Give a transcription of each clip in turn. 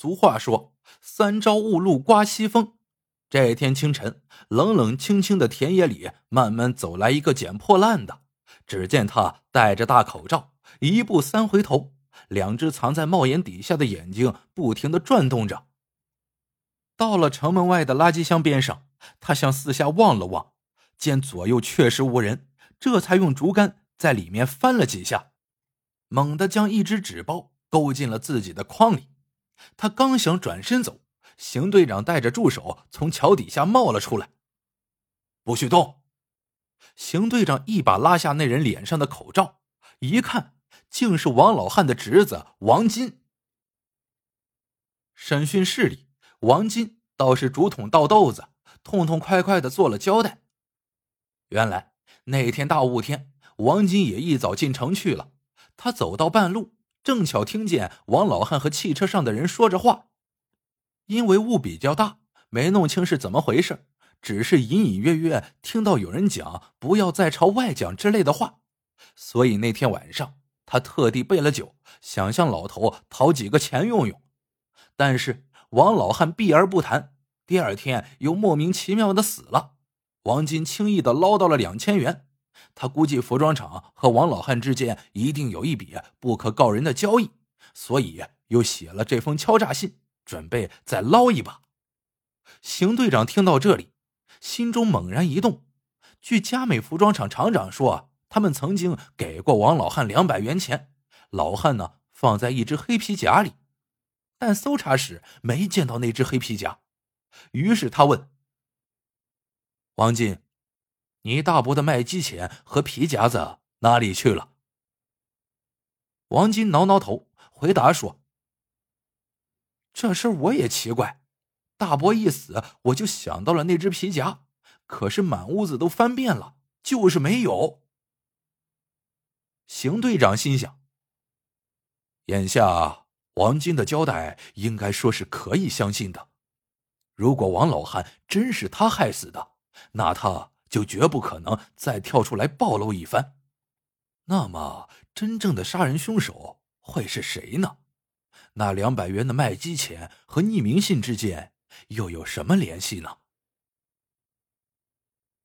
俗话说：“三朝雾露刮西风。”这天清晨，冷冷清清的田野里，慢慢走来一个捡破烂的。只见他戴着大口罩，一步三回头，两只藏在帽檐底下的眼睛不停的转动着。到了城门外的垃圾箱边上，他向四下望了望，见左右确实无人，这才用竹竿在里面翻了几下，猛地将一只纸包勾进了自己的筐里。他刚想转身走，邢队长带着助手从桥底下冒了出来。不许动！邢队长一把拉下那人脸上的口罩，一看，竟是王老汉的侄子王金。审讯室里。王金倒是竹筒倒豆子，痛痛快快的做了交代。原来那天大雾天，王金也一早进城去了。他走到半路，正巧听见王老汉和汽车上的人说着话。因为雾比较大，没弄清是怎么回事，只是隐隐约约听到有人讲“不要再朝外讲”之类的话。所以那天晚上，他特地备了酒，想向老头讨几个钱用用，但是。王老汉避而不谈，第二天又莫名其妙的死了。王金轻易的捞到了两千元，他估计服装厂和王老汉之间一定有一笔不可告人的交易，所以又写了这封敲诈信，准备再捞一把。邢队长听到这里，心中猛然一动。据佳美服装厂厂长说，他们曾经给过王老汉两百元钱，老汉呢放在一只黑皮夹里。但搜查时没见到那只黑皮夹，于是他问王进：“你大伯的卖鸡钱和皮夹子哪里去了？”王金挠挠头，回答说：“这事我也奇怪，大伯一死，我就想到了那只皮夹，可是满屋子都翻遍了，就是没有。”邢队长心想：眼下。王金的交代应该说是可以相信的。如果王老汉真是他害死的，那他就绝不可能再跳出来暴露一番。那么，真正的杀人凶手会是谁呢？那两百元的卖鸡钱和匿名信之间又有什么联系呢？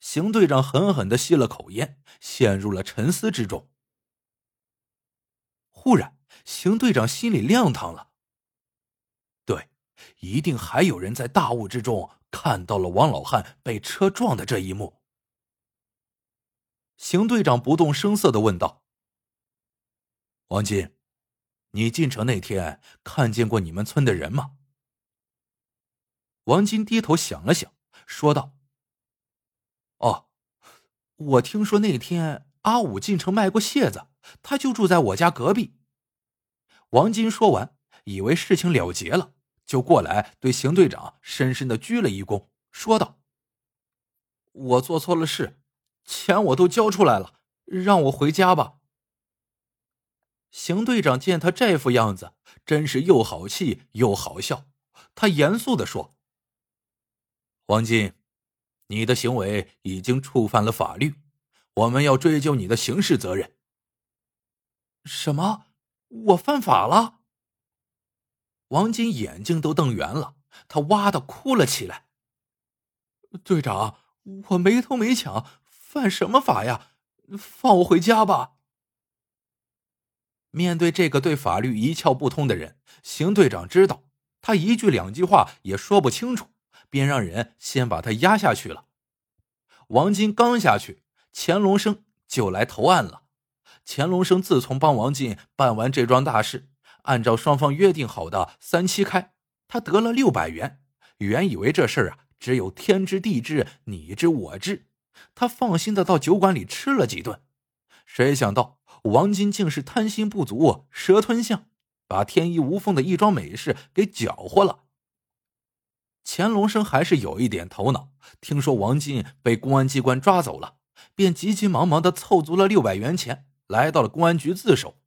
邢队长狠狠的吸了口烟，陷入了沉思之中。忽然。邢队长心里亮堂了。对，一定还有人在大雾之中看到了王老汉被车撞的这一幕。邢队长不动声色的问道：“王金，你进城那天看见过你们村的人吗？”王金低头想了想，说道：“哦，我听说那天阿武进城卖过蟹子，他就住在我家隔壁。”王金说完，以为事情了结了，就过来对邢队长深深的鞠了一躬，说道：“我做错了事，钱我都交出来了，让我回家吧。”邢队长见他这副样子，真是又好气又好笑。他严肃的说：“王金，你的行为已经触犯了法律，我们要追究你的刑事责任。”什么？我犯法了。王金眼睛都瞪圆了，他哇的哭了起来。队长，我没偷没抢，犯什么法呀？放我回家吧。面对这个对法律一窍不通的人，邢队长知道他一句两句话也说不清楚，便让人先把他押下去了。王金刚下去，钱龙生就来投案了。钱龙生自从帮王进办完这桩大事，按照双方约定好的三七开，他得了六百元。原以为这事儿啊，只有天知地知，你知我知，他放心的到酒馆里吃了几顿。谁想到王金竟是贪心不足蛇吞象，把天衣无缝的一桩美事给搅和了。钱龙生还是有一点头脑，听说王金被公安机关抓走了，便急急忙忙的凑足了六百元钱。来到了公安局自首。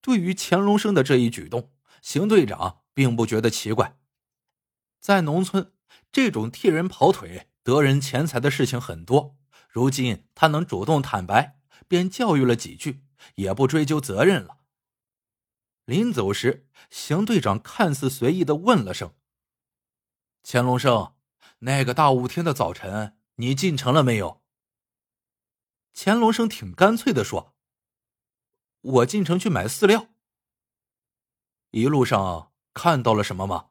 对于钱龙生的这一举动，邢队长并不觉得奇怪。在农村，这种替人跑腿、得人钱财的事情很多。如今他能主动坦白，便教育了几句，也不追究责任了。临走时，邢队长看似随意的问了声：“钱龙生，那个大雾天的早晨，你进城了没有？”钱龙生挺干脆的说：“我进城去买饲料。”一路上看到了什么吗？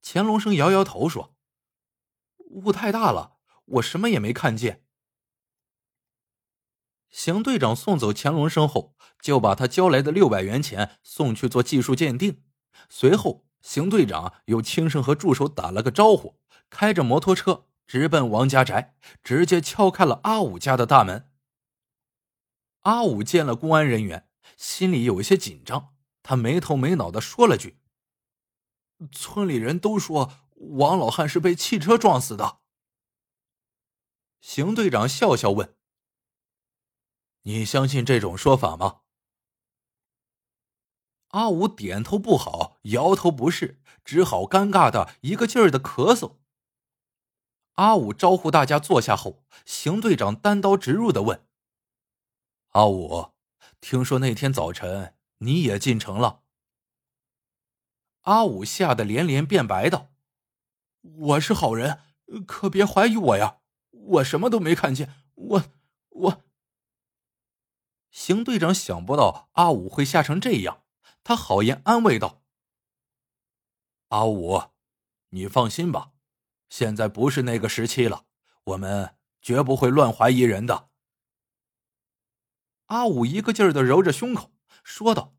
钱龙生摇摇头说：“雾太大了，我什么也没看见。”邢队长送走乾隆生后，就把他交来的六百元钱送去做技术鉴定。随后，邢队长又轻声和助手打了个招呼，开着摩托车直奔王家宅，直接敲开了阿武家的大门。阿武见了公安人员，心里有一些紧张，他没头没脑的说了句：“村里人都说王老汉是被汽车撞死的。”邢队长笑笑问。你相信这种说法吗？阿武点头不好，摇头不是，只好尴尬的一个劲儿的咳嗽。阿武招呼大家坐下后，邢队长单刀直入的问：“阿武，听说那天早晨你也进城了？”阿武吓得连连变白道：“我是好人，可别怀疑我呀！我什么都没看见，我我。”邢队长想不到阿武会吓成这样，他好言安慰道：“阿武，你放心吧，现在不是那个时期了，我们绝不会乱怀疑人的。”阿武一个劲儿的揉着胸口，说道：“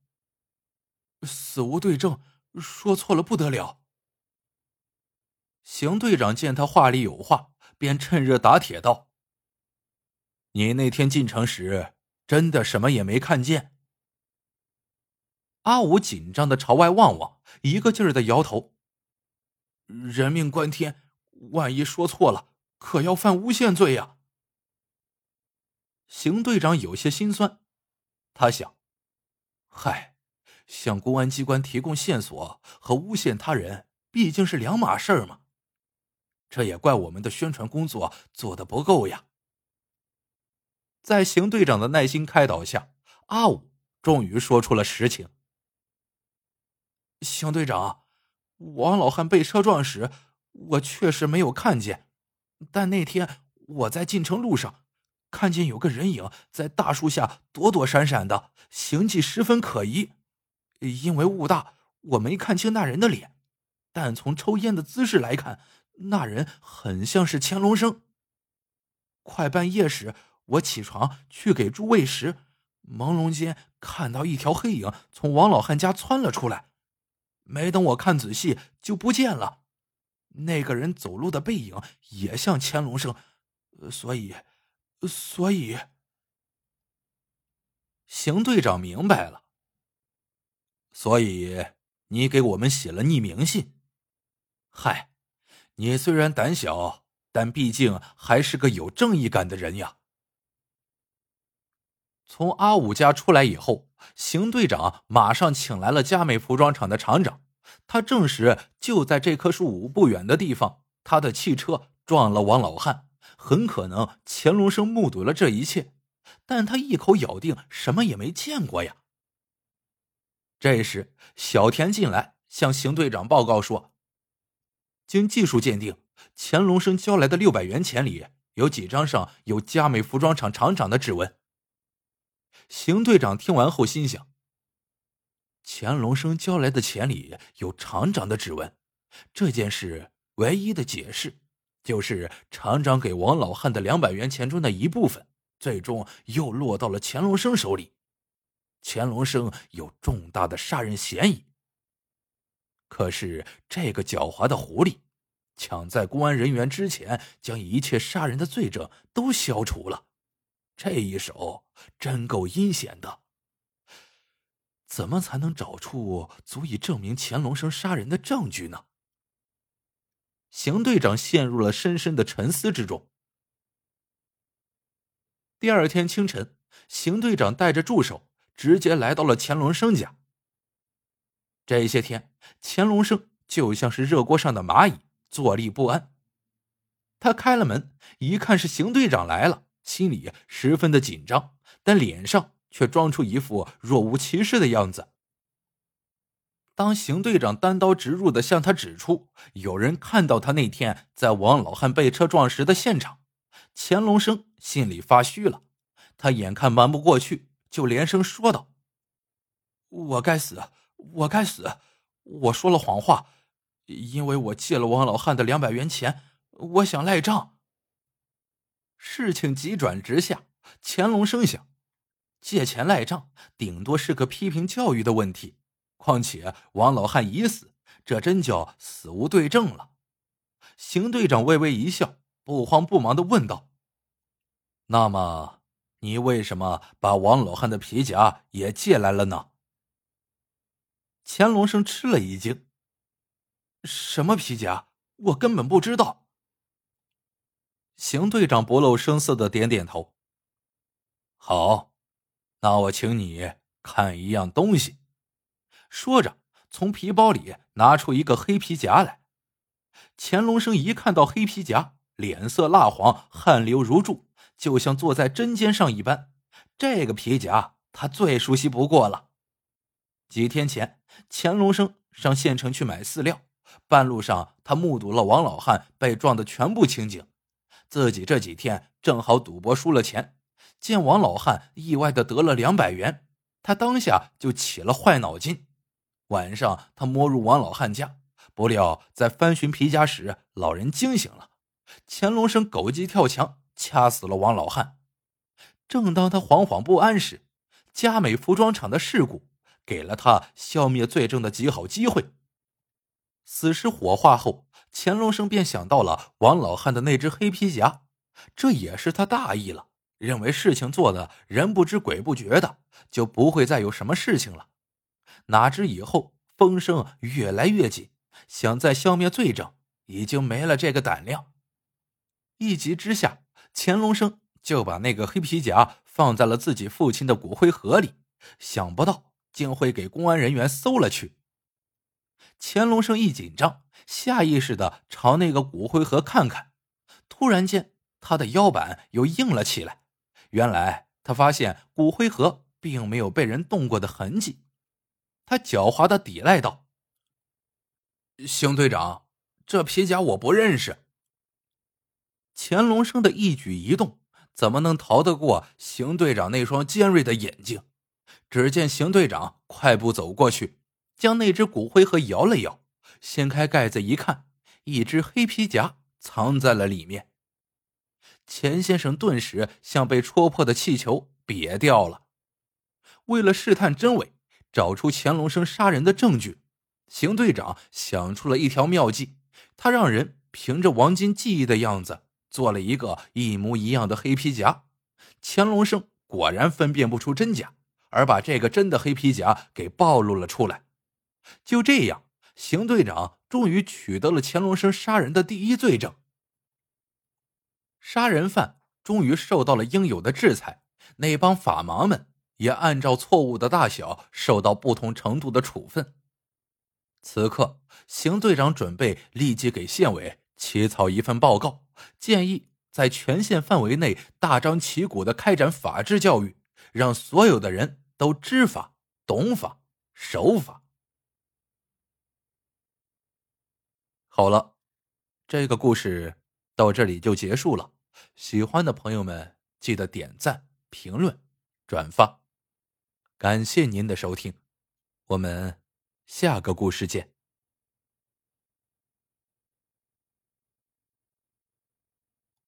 死无对证，说错了不得了。”邢队长见他话里有话，便趁热打铁道：“你那天进城时。”真的什么也没看见。阿武紧张的朝外望望，一个劲儿的摇头。人命关天，万一说错了，可要犯诬陷罪呀。邢队长有些心酸，他想：嗨，向公安机关提供线索和诬陷他人毕竟是两码事儿嘛。这也怪我们的宣传工作做的不够呀。在邢队长的耐心开导下，阿武终于说出了实情。邢队长，王老汉被车撞时，我确实没有看见，但那天我在进城路上，看见有个人影在大树下躲躲闪闪的，形迹十分可疑。因为雾大，我没看清那人的脸，但从抽烟的姿势来看，那人很像是乾隆生。快半夜时。我起床去给猪喂食，朦胧间看到一条黑影从王老汉家窜了出来，没等我看仔细就不见了。那个人走路的背影也像乾隆生，所以，所以，邢队长明白了。所以你给我们写了匿名信。嗨，你虽然胆小，但毕竟还是个有正义感的人呀。从阿武家出来以后，邢队长马上请来了佳美服装厂的厂长。他证实，就在这棵树五不远的地方，他的汽车撞了王老汉。很可能乾隆生目睹了这一切，但他一口咬定什么也没见过呀。这时，小田进来向邢队长报告说：“经技术鉴定，乾隆生交来的六百元钱里有几张上有佳美服装厂厂长的指纹。”邢队长听完后心想：“乾隆生交来的钱里有厂长的指纹，这件事唯一的解释就是厂长给王老汉的两百元钱中的一部分，最终又落到了乾隆生手里。乾隆生有重大的杀人嫌疑。可是这个狡猾的狐狸，抢在公安人员之前，将一切杀人的罪证都消除了。”这一手真够阴险的，怎么才能找出足以证明乾隆生杀人的证据呢？邢队长陷入了深深的沉思之中。第二天清晨，邢队长带着助手直接来到了乾隆生家。这些天，乾隆生就像是热锅上的蚂蚁，坐立不安。他开了门，一看是邢队长来了。心里十分的紧张，但脸上却装出一副若无其事的样子，当邢队长单刀直入的向他指出有人看到他那天在王老汉被车撞时的现场，钱龙生心里发虚了。他眼看瞒不过去，就连声说道：“我该死，我该死，我说了谎话，因为我借了王老汉的两百元钱，我想赖账。”事情急转直下，乾隆生想，借钱赖账顶多是个批评教育的问题，况且王老汉已死，这真叫死无对证了。邢队长微微一笑，不慌不忙的问道：“那么？”你为什么把王老汉的皮夹也借来了呢？乾隆生吃了一惊：“什么皮夹？我根本不知道。”邢队长不露声色的点点头：“好，那我请你看一样东西。”说着，从皮包里拿出一个黑皮夹来。乾隆生一看到黑皮夹，脸色蜡黄，汗流如注。就像坐在针尖上一般，这个皮夹他最熟悉不过了。几天前，乾隆生上县城去买饲料，半路上他目睹了王老汉被撞的全部情景。自己这几天正好赌博输了钱，见王老汉意外的得了两百元，他当下就起了坏脑筋。晚上他摸入王老汉家，不料在翻寻皮夹时，老人惊醒了。乾隆生狗急跳墙。掐死了王老汉。正当他惶惶不安时，佳美服装厂的事故给了他消灭罪证的极好机会。死尸火化后，乾隆生便想到了王老汉的那只黑皮夹，这也是他大意了，认为事情做的人不知鬼不觉的，就不会再有什么事情了。哪知以后风声越来越紧，想再消灭罪证，已经没了这个胆量。一急之下。乾隆生就把那个黑皮夹放在了自己父亲的骨灰盒里，想不到竟会给公安人员搜了去。乾隆生一紧张，下意识的朝那个骨灰盒看看，突然间他的腰板又硬了起来。原来他发现骨灰盒并没有被人动过的痕迹。他狡猾的抵赖道：“邢队长，这皮夹我不认识。”乾隆生的一举一动，怎么能逃得过邢队长那双尖锐的眼睛？只见邢队长快步走过去，将那只骨灰盒摇了摇，掀开盖子一看，一只黑皮夹藏在了里面。钱先生顿时像被戳破的气球瘪掉了。为了试探真伪，找出乾隆生杀人的证据，邢队长想出了一条妙计，他让人凭着王金记忆的样子。做了一个一模一样的黑皮夹，乾隆生果然分辨不出真假，而把这个真的黑皮夹给暴露了出来。就这样，邢队长终于取得了乾隆生杀人的第一罪证。杀人犯终于受到了应有的制裁，那帮法盲们也按照错误的大小受到不同程度的处分。此刻，邢队长准备立即给县委起草一份报告。建议在全县范围内大张旗鼓的开展法治教育，让所有的人都知法、懂法、守法。好了，这个故事到这里就结束了。喜欢的朋友们记得点赞、评论、转发，感谢您的收听，我们下个故事见。